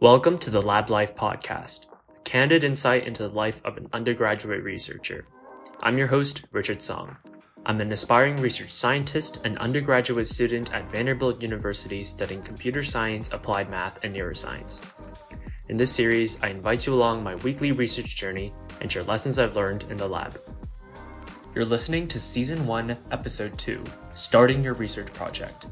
Welcome to the Lab Life Podcast, a candid insight into the life of an undergraduate researcher. I'm your host, Richard Song. I'm an aspiring research scientist and undergraduate student at Vanderbilt University studying computer science, applied math, and neuroscience. In this series, I invite you along my weekly research journey and share lessons I've learned in the lab. You're listening to Season 1, Episode 2 Starting Your Research Project.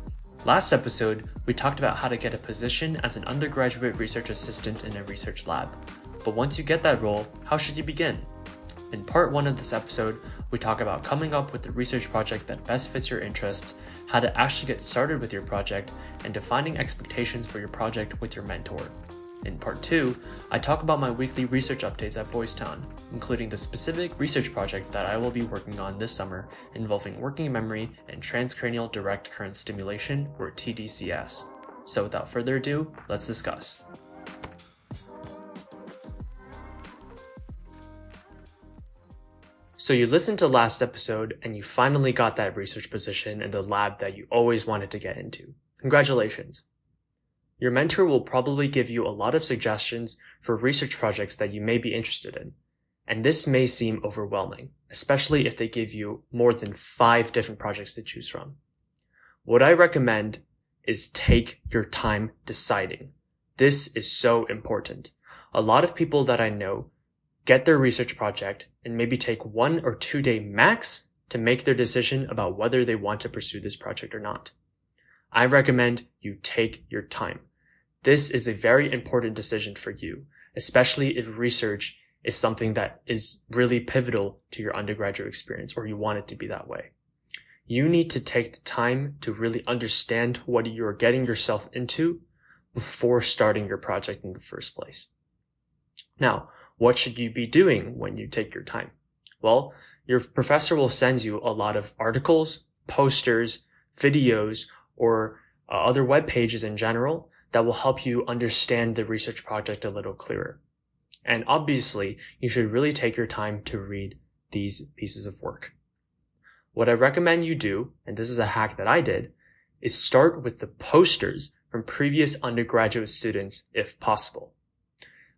Last episode, we talked about how to get a position as an undergraduate research assistant in a research lab. But once you get that role, how should you begin? In part one of this episode, we talk about coming up with the research project that best fits your interests, how to actually get started with your project, and defining expectations for your project with your mentor. In part two, I talk about my weekly research updates at Boys Town, including the specific research project that I will be working on this summer involving working memory and transcranial direct current stimulation, or TDCS. So without further ado, let's discuss. So you listened to last episode and you finally got that research position in the lab that you always wanted to get into. Congratulations. Your mentor will probably give you a lot of suggestions for research projects that you may be interested in. And this may seem overwhelming, especially if they give you more than five different projects to choose from. What I recommend is take your time deciding. This is so important. A lot of people that I know get their research project and maybe take one or two day max to make their decision about whether they want to pursue this project or not. I recommend you take your time. This is a very important decision for you, especially if research is something that is really pivotal to your undergraduate experience or you want it to be that way. You need to take the time to really understand what you're getting yourself into before starting your project in the first place. Now, what should you be doing when you take your time? Well, your professor will send you a lot of articles, posters, videos, or uh, other web pages in general that will help you understand the research project a little clearer. And obviously, you should really take your time to read these pieces of work. What I recommend you do, and this is a hack that I did, is start with the posters from previous undergraduate students if possible.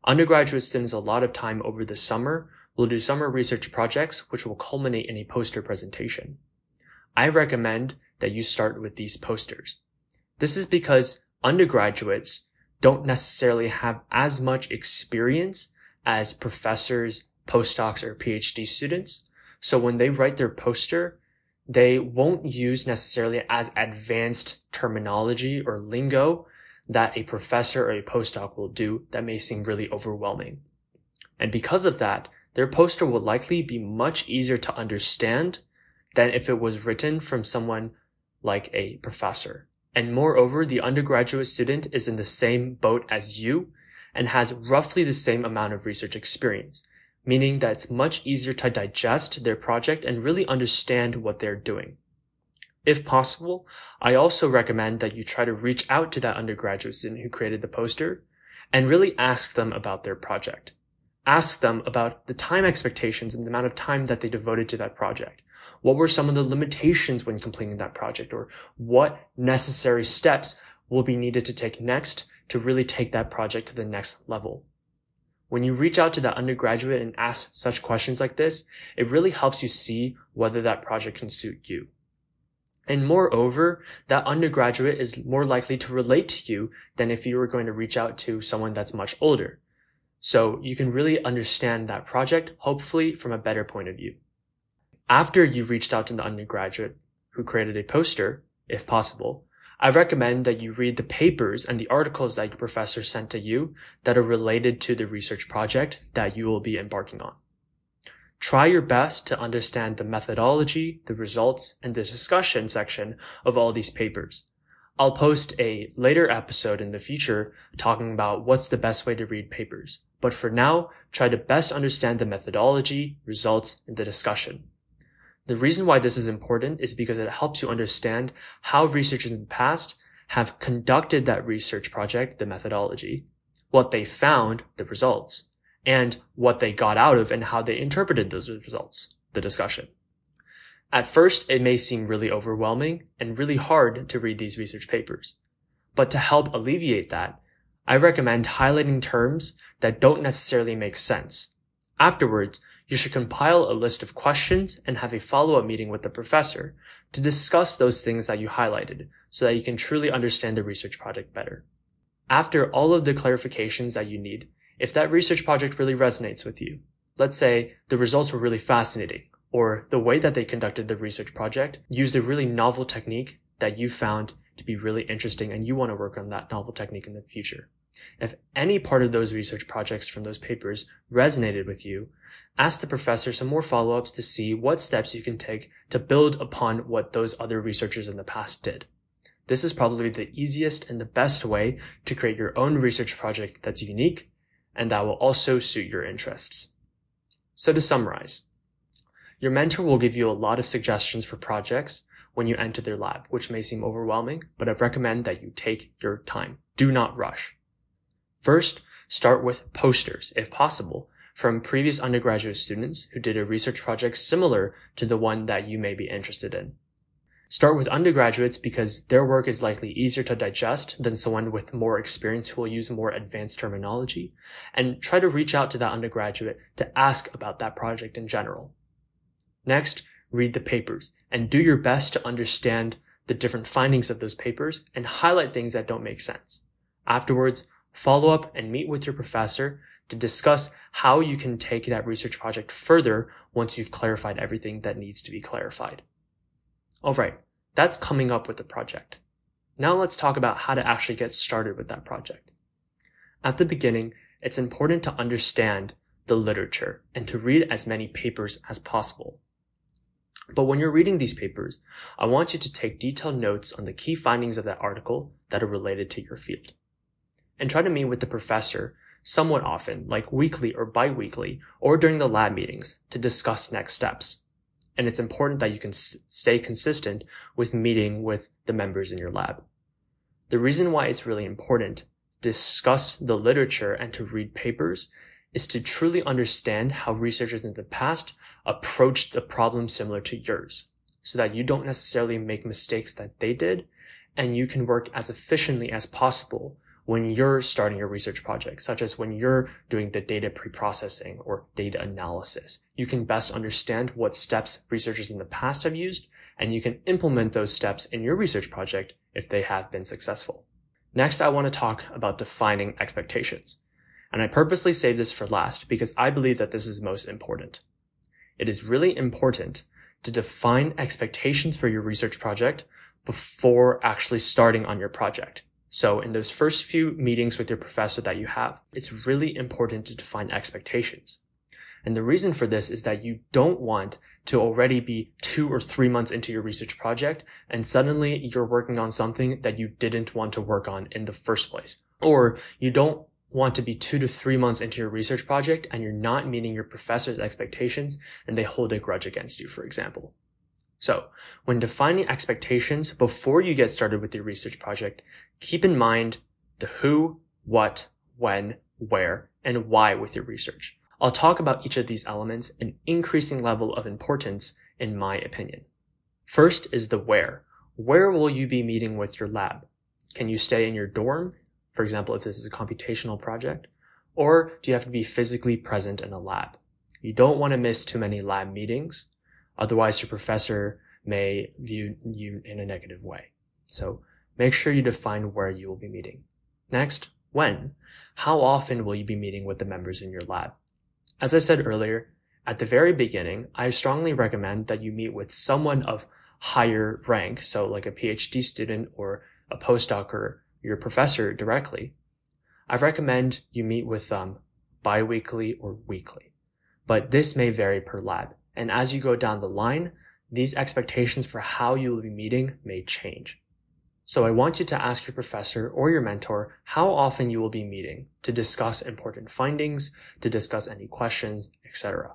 Undergraduate students a lot of time over the summer will do summer research projects which will culminate in a poster presentation. I recommend that you start with these posters. This is because undergraduates don't necessarily have as much experience as professors, postdocs, or PhD students. So when they write their poster, they won't use necessarily as advanced terminology or lingo that a professor or a postdoc will do that may seem really overwhelming. And because of that, their poster will likely be much easier to understand than if it was written from someone like a professor. And moreover, the undergraduate student is in the same boat as you and has roughly the same amount of research experience, meaning that it's much easier to digest their project and really understand what they're doing. If possible, I also recommend that you try to reach out to that undergraduate student who created the poster and really ask them about their project. Ask them about the time expectations and the amount of time that they devoted to that project. What were some of the limitations when completing that project or what necessary steps will be needed to take next to really take that project to the next level? When you reach out to that undergraduate and ask such questions like this, it really helps you see whether that project can suit you. And moreover, that undergraduate is more likely to relate to you than if you were going to reach out to someone that's much older. So you can really understand that project, hopefully from a better point of view. After you've reached out to the undergraduate who created a poster, if possible, I recommend that you read the papers and the articles that your professor sent to you that are related to the research project that you will be embarking on. Try your best to understand the methodology, the results, and the discussion section of all these papers. I'll post a later episode in the future talking about what's the best way to read papers. But for now, try to best understand the methodology, results, and the discussion. The reason why this is important is because it helps you understand how researchers in the past have conducted that research project, the methodology, what they found, the results, and what they got out of and how they interpreted those results, the discussion. At first, it may seem really overwhelming and really hard to read these research papers. But to help alleviate that, I recommend highlighting terms that don't necessarily make sense. Afterwards, you should compile a list of questions and have a follow-up meeting with the professor to discuss those things that you highlighted so that you can truly understand the research project better. After all of the clarifications that you need, if that research project really resonates with you, let's say the results were really fascinating, or the way that they conducted the research project used a really novel technique that you found to be really interesting and you want to work on that novel technique in the future. If any part of those research projects from those papers resonated with you, ask the professor some more follow-ups to see what steps you can take to build upon what those other researchers in the past did. This is probably the easiest and the best way to create your own research project that's unique and that will also suit your interests. So to summarize, your mentor will give you a lot of suggestions for projects when you enter their lab, which may seem overwhelming, but I recommend that you take your time. Do not rush. First, start with posters, if possible, from previous undergraduate students who did a research project similar to the one that you may be interested in. Start with undergraduates because their work is likely easier to digest than someone with more experience who will use more advanced terminology, and try to reach out to that undergraduate to ask about that project in general. Next, read the papers and do your best to understand the different findings of those papers and highlight things that don't make sense. Afterwards, follow up and meet with your professor to discuss how you can take that research project further once you've clarified everything that needs to be clarified. Alright, that's coming up with the project. Now let's talk about how to actually get started with that project. At the beginning, it's important to understand the literature and to read as many papers as possible. But when you're reading these papers, I want you to take detailed notes on the key findings of that article that are related to your field. And try to meet with the professor somewhat often, like weekly or bi-weekly, or during the lab meetings to discuss next steps. And it's important that you can s- stay consistent with meeting with the members in your lab. The reason why it's really important to discuss the literature and to read papers is to truly understand how researchers in the past approached the problem similar to yours so that you don't necessarily make mistakes that they did and you can work as efficiently as possible when you're starting your research project, such as when you're doing the data pre-processing or data analysis. You can best understand what steps researchers in the past have used, and you can implement those steps in your research project if they have been successful. Next, I want to talk about defining expectations. And I purposely save this for last because I believe that this is most important. It is really important to define expectations for your research project before actually starting on your project. So in those first few meetings with your professor that you have, it's really important to define expectations. And the reason for this is that you don't want to already be two or three months into your research project and suddenly you're working on something that you didn't want to work on in the first place. Or you don't want to be two to three months into your research project and you're not meeting your professor's expectations and they hold a grudge against you, for example. So when defining expectations before you get started with your research project, keep in mind the who, what, when, where, and why with your research. I'll talk about each of these elements in increasing level of importance in my opinion. First is the where. Where will you be meeting with your lab? Can you stay in your dorm? For example, if this is a computational project, or do you have to be physically present in a lab? You don't want to miss too many lab meetings. Otherwise, your professor may view you in a negative way. So make sure you define where you will be meeting. Next, when? How often will you be meeting with the members in your lab? As I said earlier, at the very beginning, I strongly recommend that you meet with someone of higher rank, so like a PhD student or a postdoc or your professor directly. I recommend you meet with them biweekly or weekly, but this may vary per lab. And as you go down the line, these expectations for how you will be meeting may change. So I want you to ask your professor or your mentor how often you will be meeting to discuss important findings, to discuss any questions, etc.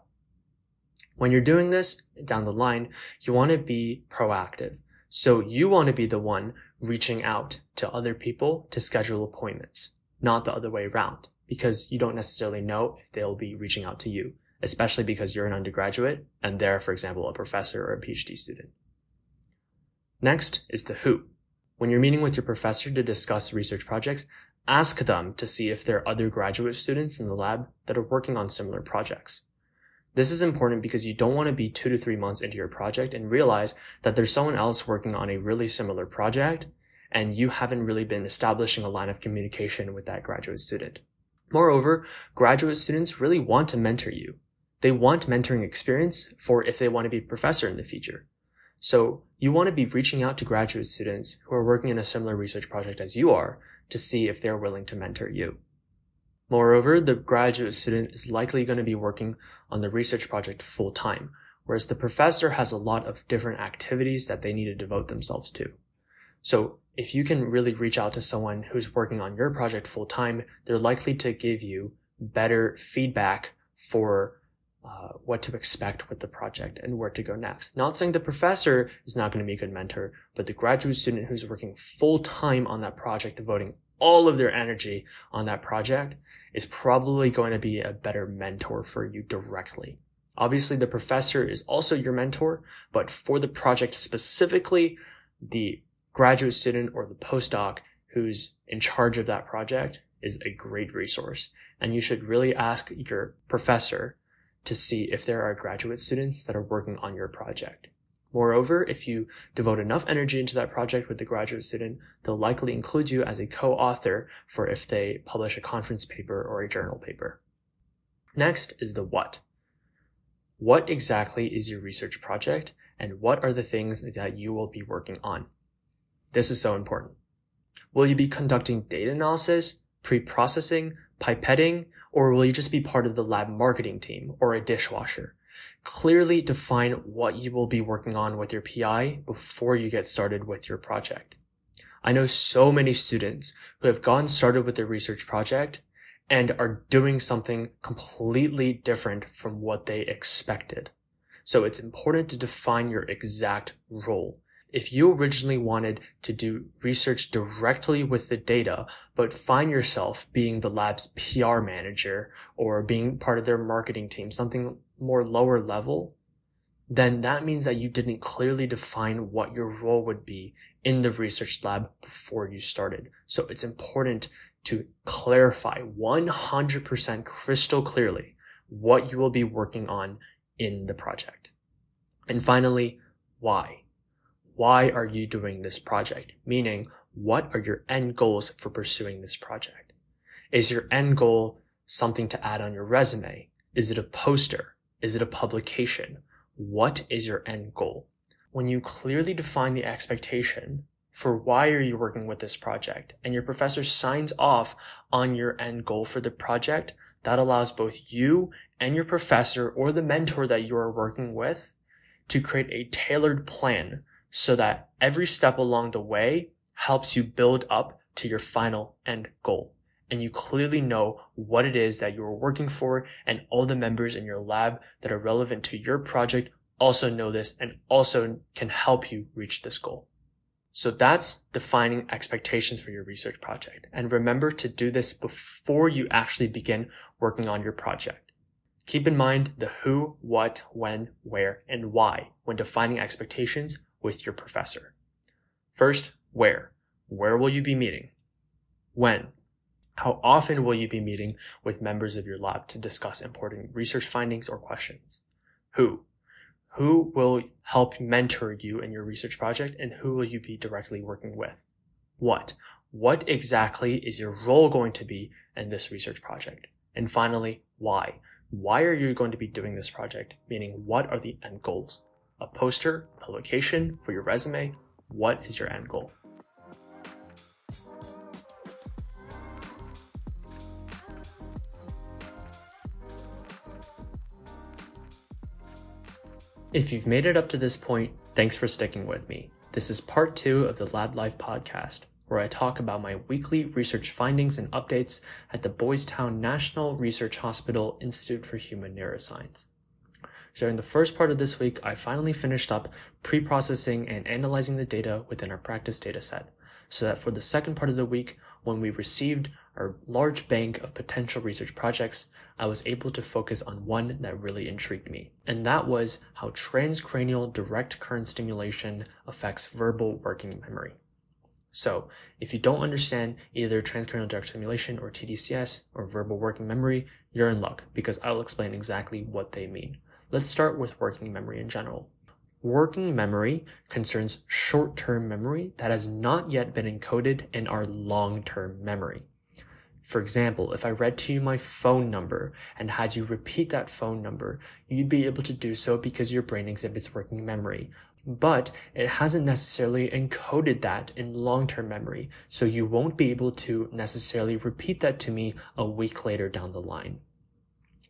When you're doing this down the line, you want to be proactive. So you want to be the one reaching out to other people to schedule appointments, not the other way around, because you don't necessarily know if they'll be reaching out to you, especially because you're an undergraduate and they're, for example, a professor or a PhD student. Next is the who. When you're meeting with your professor to discuss research projects, ask them to see if there are other graduate students in the lab that are working on similar projects. This is important because you don't want to be two to three months into your project and realize that there's someone else working on a really similar project and you haven't really been establishing a line of communication with that graduate student. Moreover, graduate students really want to mentor you. They want mentoring experience for if they want to be a professor in the future. So you want to be reaching out to graduate students who are working in a similar research project as you are to see if they're willing to mentor you. Moreover, the graduate student is likely going to be working on the research project full time, whereas the professor has a lot of different activities that they need to devote themselves to. So if you can really reach out to someone who's working on your project full time, they're likely to give you better feedback for uh, what to expect with the project and where to go next. Not saying the professor is not going to be a good mentor, but the graduate student who's working full time on that project, devoting all of their energy on that project is probably going to be a better mentor for you directly. Obviously, the professor is also your mentor, but for the project specifically, the graduate student or the postdoc who's in charge of that project is a great resource. And you should really ask your professor to see if there are graduate students that are working on your project. Moreover, if you devote enough energy into that project with the graduate student, they'll likely include you as a co-author for if they publish a conference paper or a journal paper. Next is the what. What exactly is your research project and what are the things that you will be working on? This is so important. Will you be conducting data analysis, pre-processing, pipetting, or will you just be part of the lab marketing team or a dishwasher? Clearly define what you will be working on with your PI before you get started with your project. I know so many students who have gotten started with their research project and are doing something completely different from what they expected. So it's important to define your exact role if you originally wanted to do research directly with the data, but find yourself being the lab's PR manager or being part of their marketing team, something more lower level, then that means that you didn't clearly define what your role would be in the research lab before you started. So it's important to clarify 100% crystal clearly what you will be working on in the project. And finally, why? Why are you doing this project? Meaning, what are your end goals for pursuing this project? Is your end goal something to add on your resume? Is it a poster? Is it a publication? What is your end goal? When you clearly define the expectation for why are you working with this project and your professor signs off on your end goal for the project, that allows both you and your professor or the mentor that you are working with to create a tailored plan so that every step along the way helps you build up to your final end goal. And you clearly know what it is that you're working for and all the members in your lab that are relevant to your project also know this and also can help you reach this goal. So that's defining expectations for your research project. And remember to do this before you actually begin working on your project. Keep in mind the who, what, when, where, and why when defining expectations with your professor. First, where? Where will you be meeting? When? How often will you be meeting with members of your lab to discuss important research findings or questions? Who? Who will help mentor you in your research project and who will you be directly working with? What? What exactly is your role going to be in this research project? And finally, why? Why are you going to be doing this project? Meaning, what are the end goals? A poster, a location for your resume. What is your end goal? If you've made it up to this point, thanks for sticking with me. This is part two of the Lab Life podcast, where I talk about my weekly research findings and updates at the Boys Town National Research Hospital Institute for Human Neuroscience. During the first part of this week, I finally finished up pre-processing and analyzing the data within our practice dataset, so that for the second part of the week, when we received our large bank of potential research projects, I was able to focus on one that really intrigued me, and that was how transcranial direct current stimulation affects verbal working memory. So if you don't understand either transcranial direct stimulation or TDCS or verbal working memory, you're in luck because I'll explain exactly what they mean. Let's start with working memory in general. Working memory concerns short-term memory that has not yet been encoded in our long-term memory. For example, if I read to you my phone number and had you repeat that phone number, you'd be able to do so because your brain exhibits working memory. But it hasn't necessarily encoded that in long-term memory, so you won't be able to necessarily repeat that to me a week later down the line.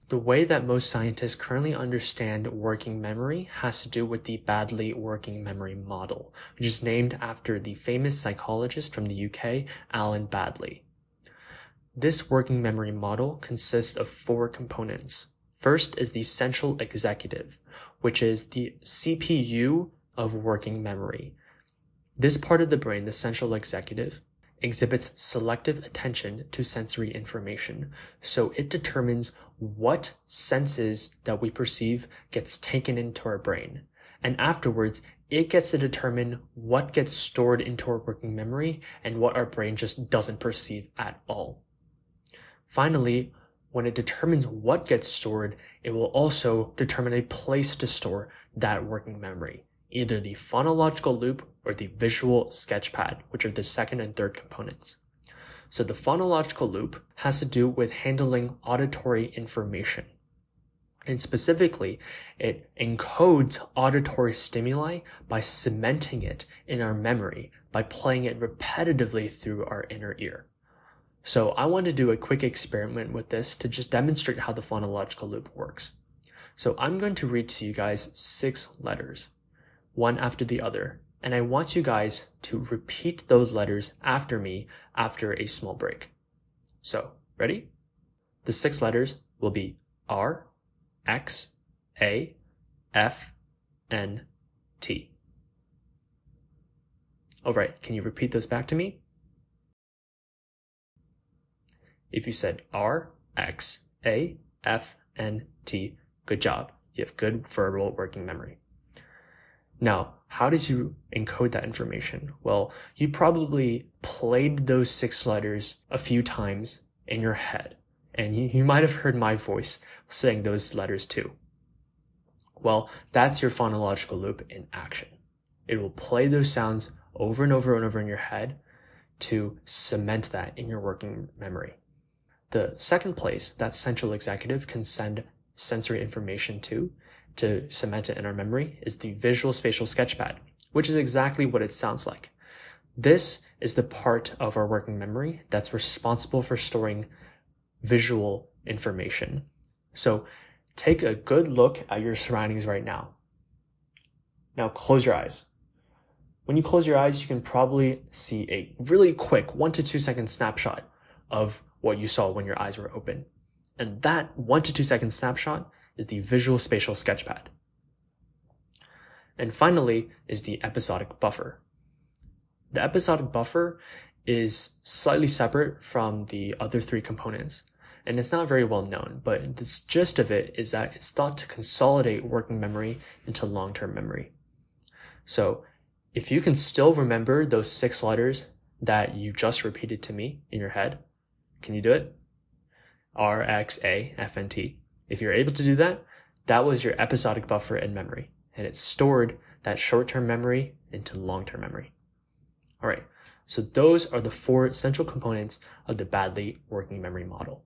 The way that most scientists currently understand working memory has to do with the Baddeley working memory model, which is named after the famous psychologist from the UK, Alan Baddeley. This working memory model consists of four components. First is the central executive, which is the CPU of working memory. This part of the brain, the central executive, exhibits selective attention to sensory information. So it determines what senses that we perceive gets taken into our brain. And afterwards, it gets to determine what gets stored into our working memory and what our brain just doesn't perceive at all. Finally, when it determines what gets stored, it will also determine a place to store that working memory either the phonological loop or the visual sketchpad, which are the second and third components. So the phonological loop has to do with handling auditory information. And specifically, it encodes auditory stimuli by cementing it in our memory by playing it repetitively through our inner ear. So I want to do a quick experiment with this to just demonstrate how the phonological loop works. So I'm going to read to you guys six letters one after the other. And I want you guys to repeat those letters after me after a small break. So, ready? The six letters will be R, X, A, F, N, T. All right, can you repeat those back to me? If you said R, X, A, F, N, T, good job. You have good verbal working memory. Now, how did you encode that information? Well, you probably played those six letters a few times in your head, and you, you might have heard my voice saying those letters too. Well, that's your phonological loop in action. It will play those sounds over and over and over in your head to cement that in your working memory. The second place that central executive can send sensory information to to cement it in our memory is the visual spatial sketchpad, which is exactly what it sounds like. This is the part of our working memory that's responsible for storing visual information. So take a good look at your surroundings right now. Now close your eyes. When you close your eyes, you can probably see a really quick one to two second snapshot of what you saw when your eyes were open. And that one to two second snapshot is the visual spatial sketchpad. And finally is the episodic buffer. The episodic buffer is slightly separate from the other three components, and it's not very well known, but the gist of it is that it's thought to consolidate working memory into long-term memory. So if you can still remember those six letters that you just repeated to me in your head, can you do it? R, X, A, F, N, T. If you're able to do that, that was your episodic buffer in memory, and it stored that short-term memory into long-term memory. All right, so those are the four central components of the Baddeley working memory model.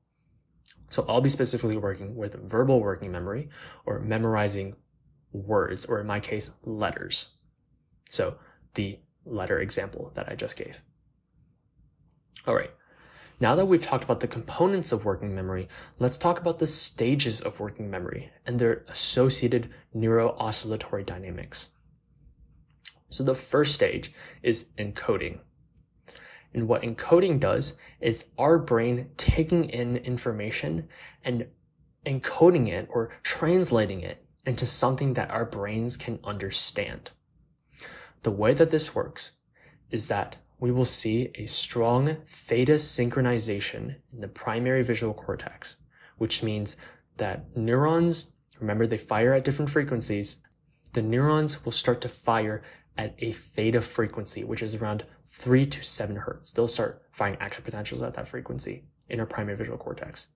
So I'll be specifically working with verbal working memory or memorizing words, or in my case, letters. So the letter example that I just gave. All right, now that we've talked about the components of working memory, let's talk about the stages of working memory and their associated neuro-oscillatory dynamics. So the first stage is encoding. And what encoding does is our brain taking in information and encoding it or translating it into something that our brains can understand. The way that this works is that we will see a strong theta synchronization in the primary visual cortex, which means that neurons, remember they fire at different frequencies, the neurons will start to fire at a theta frequency, which is around 3 to 7 hertz. They'll start firing action potentials at that frequency in our primary visual cortex.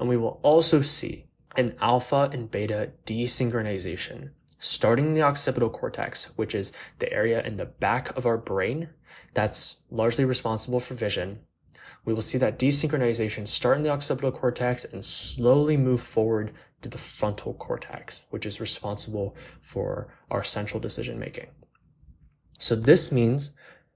And we will also see an alpha and beta desynchronization starting in the occipital cortex, which is the area in the back of our brain that's largely responsible for vision. We will see that desynchronization start in the occipital cortex and slowly move forward to the frontal cortex, which is responsible for our central decision making. So this means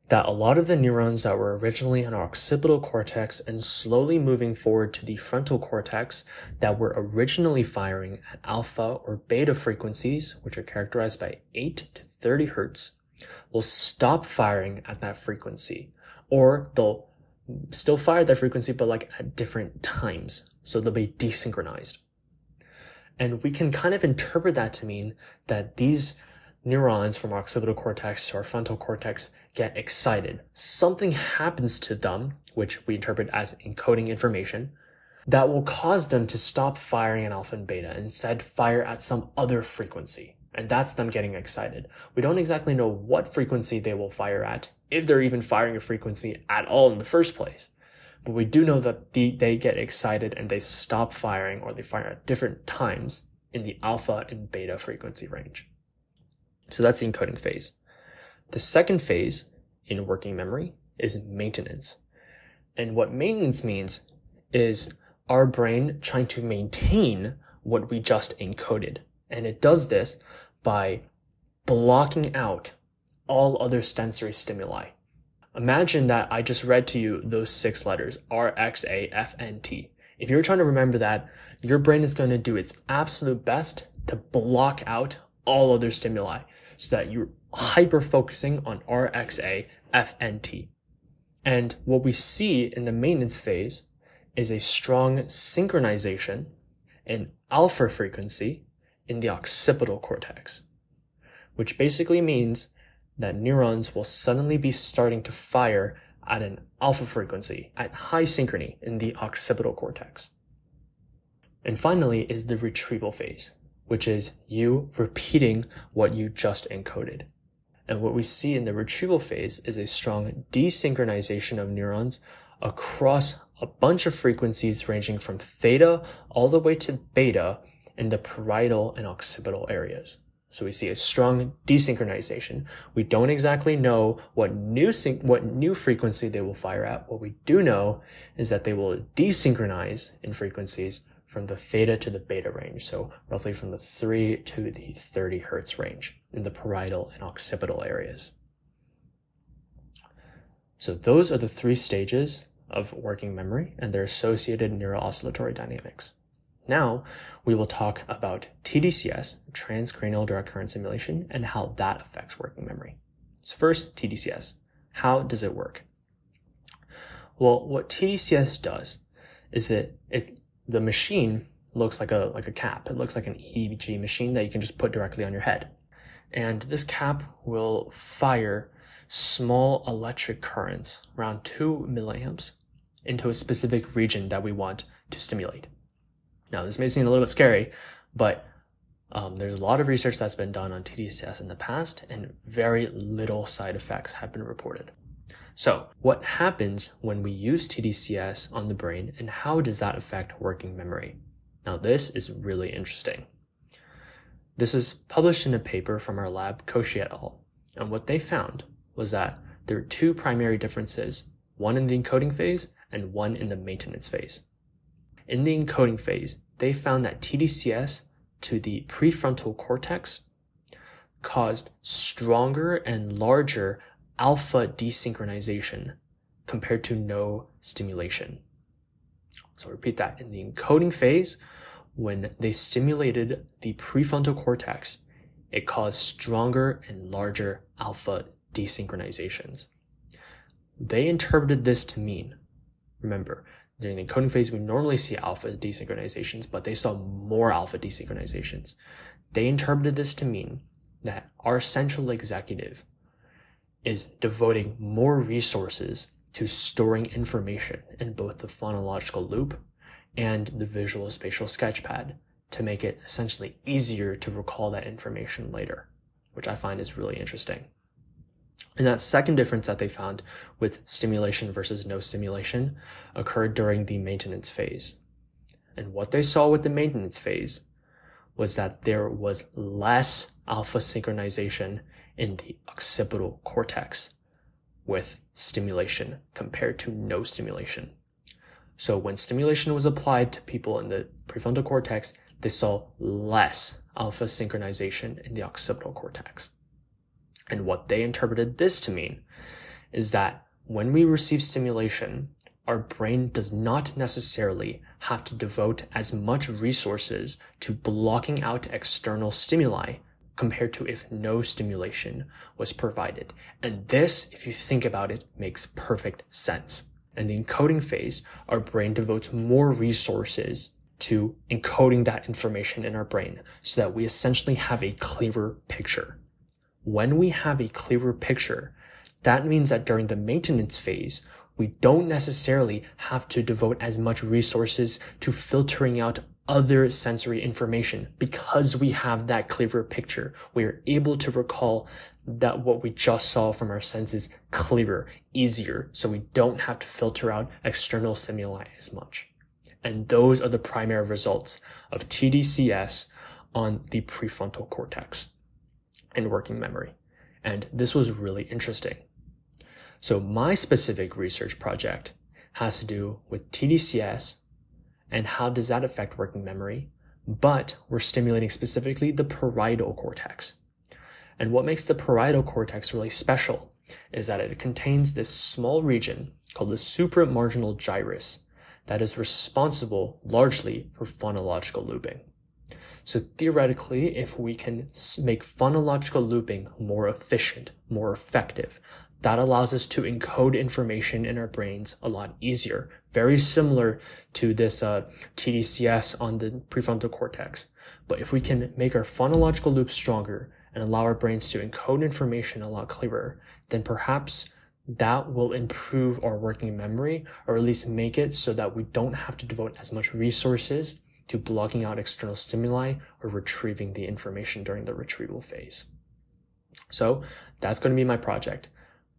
that a lot of the neurons that were originally in our occipital cortex and slowly moving forward to the frontal cortex that were originally firing at alpha or beta frequencies, which are characterized by 8 to 30 hertz, will stop firing at that frequency, or they'll still fire that frequency, but like at different times. So they'll be desynchronized. And we can kind of interpret that to mean that these neurons from our occipital cortex to our frontal cortex get excited. Something happens to them, which we interpret as encoding information, that will cause them to stop firing at alpha and beta and instead fire at some other frequency. And that's them getting excited. We don't exactly know what frequency they will fire at, if they're even firing a frequency at all in the first place. But we do know that the, they get excited and they stop firing or they fire at different times in the alpha and beta frequency range. So that's the encoding phase. The second phase in working memory is maintenance. And what maintenance means is our brain trying to maintain what we just encoded. And it does this by blocking out all other sensory stimuli. Imagine that I just read to you those six letters, R, X, A, F, N, T. If you're trying to remember that, your brain is going to do its absolute best to block out all other stimuli so that you're hyper focusing on R, X, A, F, N, T. And what we see in the maintenance phase is a strong synchronization in alpha frequency in the occipital cortex, which basically means that neurons will suddenly be starting to fire at an alpha frequency at high synchrony in the occipital cortex. And finally is the retrieval phase, which is you repeating what you just encoded. And what we see in the retrieval phase is a strong desynchronization of neurons across a bunch of frequencies ranging from theta all the way to beta in the parietal and occipital areas. So we see a strong desynchronization. We don't exactly know what new what new frequency they will fire at. What we do know is that they will desynchronize in frequencies from the theta to the beta range. So roughly from the 3 to the 30 hertz range in the parietal and occipital areas. So those are the three stages of working memory and their associated neurooscillatory dynamics. Now, we will talk about TDCS, transcranial direct current stimulation, and how that affects working memory. So first, TDCS. How does it work? Well, what TDCS does is it, it the machine looks like a like a cap. It looks like an EEG machine that you can just put directly on your head. And this cap will fire small electric currents around 2 milliamps into a specific region that we want to stimulate. Now, this may seem a little bit scary, but um, there's a lot of research that's been done on TDCS in the past, and very little side effects have been reported. So, what happens when we use TDCS on the brain, and how does that affect working memory? Now, this is really interesting. This is published in a paper from our lab, Koshy et al. And what they found was that there are two primary differences, one in the encoding phase and one in the maintenance phase. In the encoding phase, they found that TDCS to the prefrontal cortex caused stronger and larger alpha desynchronization compared to no stimulation. So repeat that. In the encoding phase, when they stimulated the prefrontal cortex, it caused stronger and larger alpha desynchronizations. They interpreted this to mean, remember, during the encoding phase, we normally see alpha desynchronizations, but they saw more alpha desynchronizations. They interpreted this to mean that our central executive is devoting more resources to storing information in both the phonological loop and the visual spatial sketchpad to make it essentially easier to recall that information later, which I find is really interesting. And that second difference that they found with stimulation versus no stimulation occurred during the maintenance phase. And what they saw with the maintenance phase was that there was less alpha synchronization in the occipital cortex with stimulation compared to no stimulation. So when stimulation was applied to people in the prefrontal cortex, they saw less alpha synchronization in the occipital cortex. And what they interpreted this to mean is that when we receive stimulation, our brain does not necessarily have to devote as much resources to blocking out external stimuli compared to if no stimulation was provided. And this, if you think about it, makes perfect sense. In the encoding phase, our brain devotes more resources to encoding that information in our brain so that we essentially have a clearer picture. When we have a clearer picture, that means that during the maintenance phase, we don't necessarily have to devote as much resources to filtering out other sensory information because we have that clearer picture. We are able to recall that what we just saw from our senses clearer, easier, so we don't have to filter out external stimuli as much. And those are the primary results of TDCS on the prefrontal cortex and working memory. And this was really interesting. So my specific research project has to do with TDCS and how does that affect working memory, but we're stimulating specifically the parietal cortex. And what makes the parietal cortex really special is that it contains this small region called the supramarginal gyrus that is responsible largely for phonological looping. So theoretically, if we can make phonological looping more efficient, more effective, that allows us to encode information in our brains a lot easier. Very similar to this uh, TDCS on the prefrontal cortex. But if we can make our phonological loops stronger and allow our brains to encode information a lot clearer, then perhaps that will improve our working memory or at least make it so that we don't have to devote as much resources to blocking out external stimuli or retrieving the information during the retrieval phase. So that's going to be my project.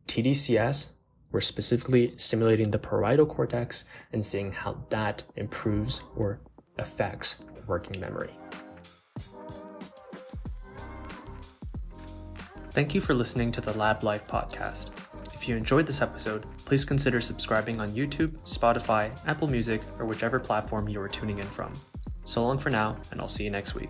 TDCS, we're specifically stimulating the parietal cortex and seeing how that improves or affects working memory. Thank you for listening to the Lab Life podcast. If you enjoyed this episode, please consider subscribing on YouTube, Spotify, Apple Music, or whichever platform you are tuning in from. So long for now, and I'll see you next week.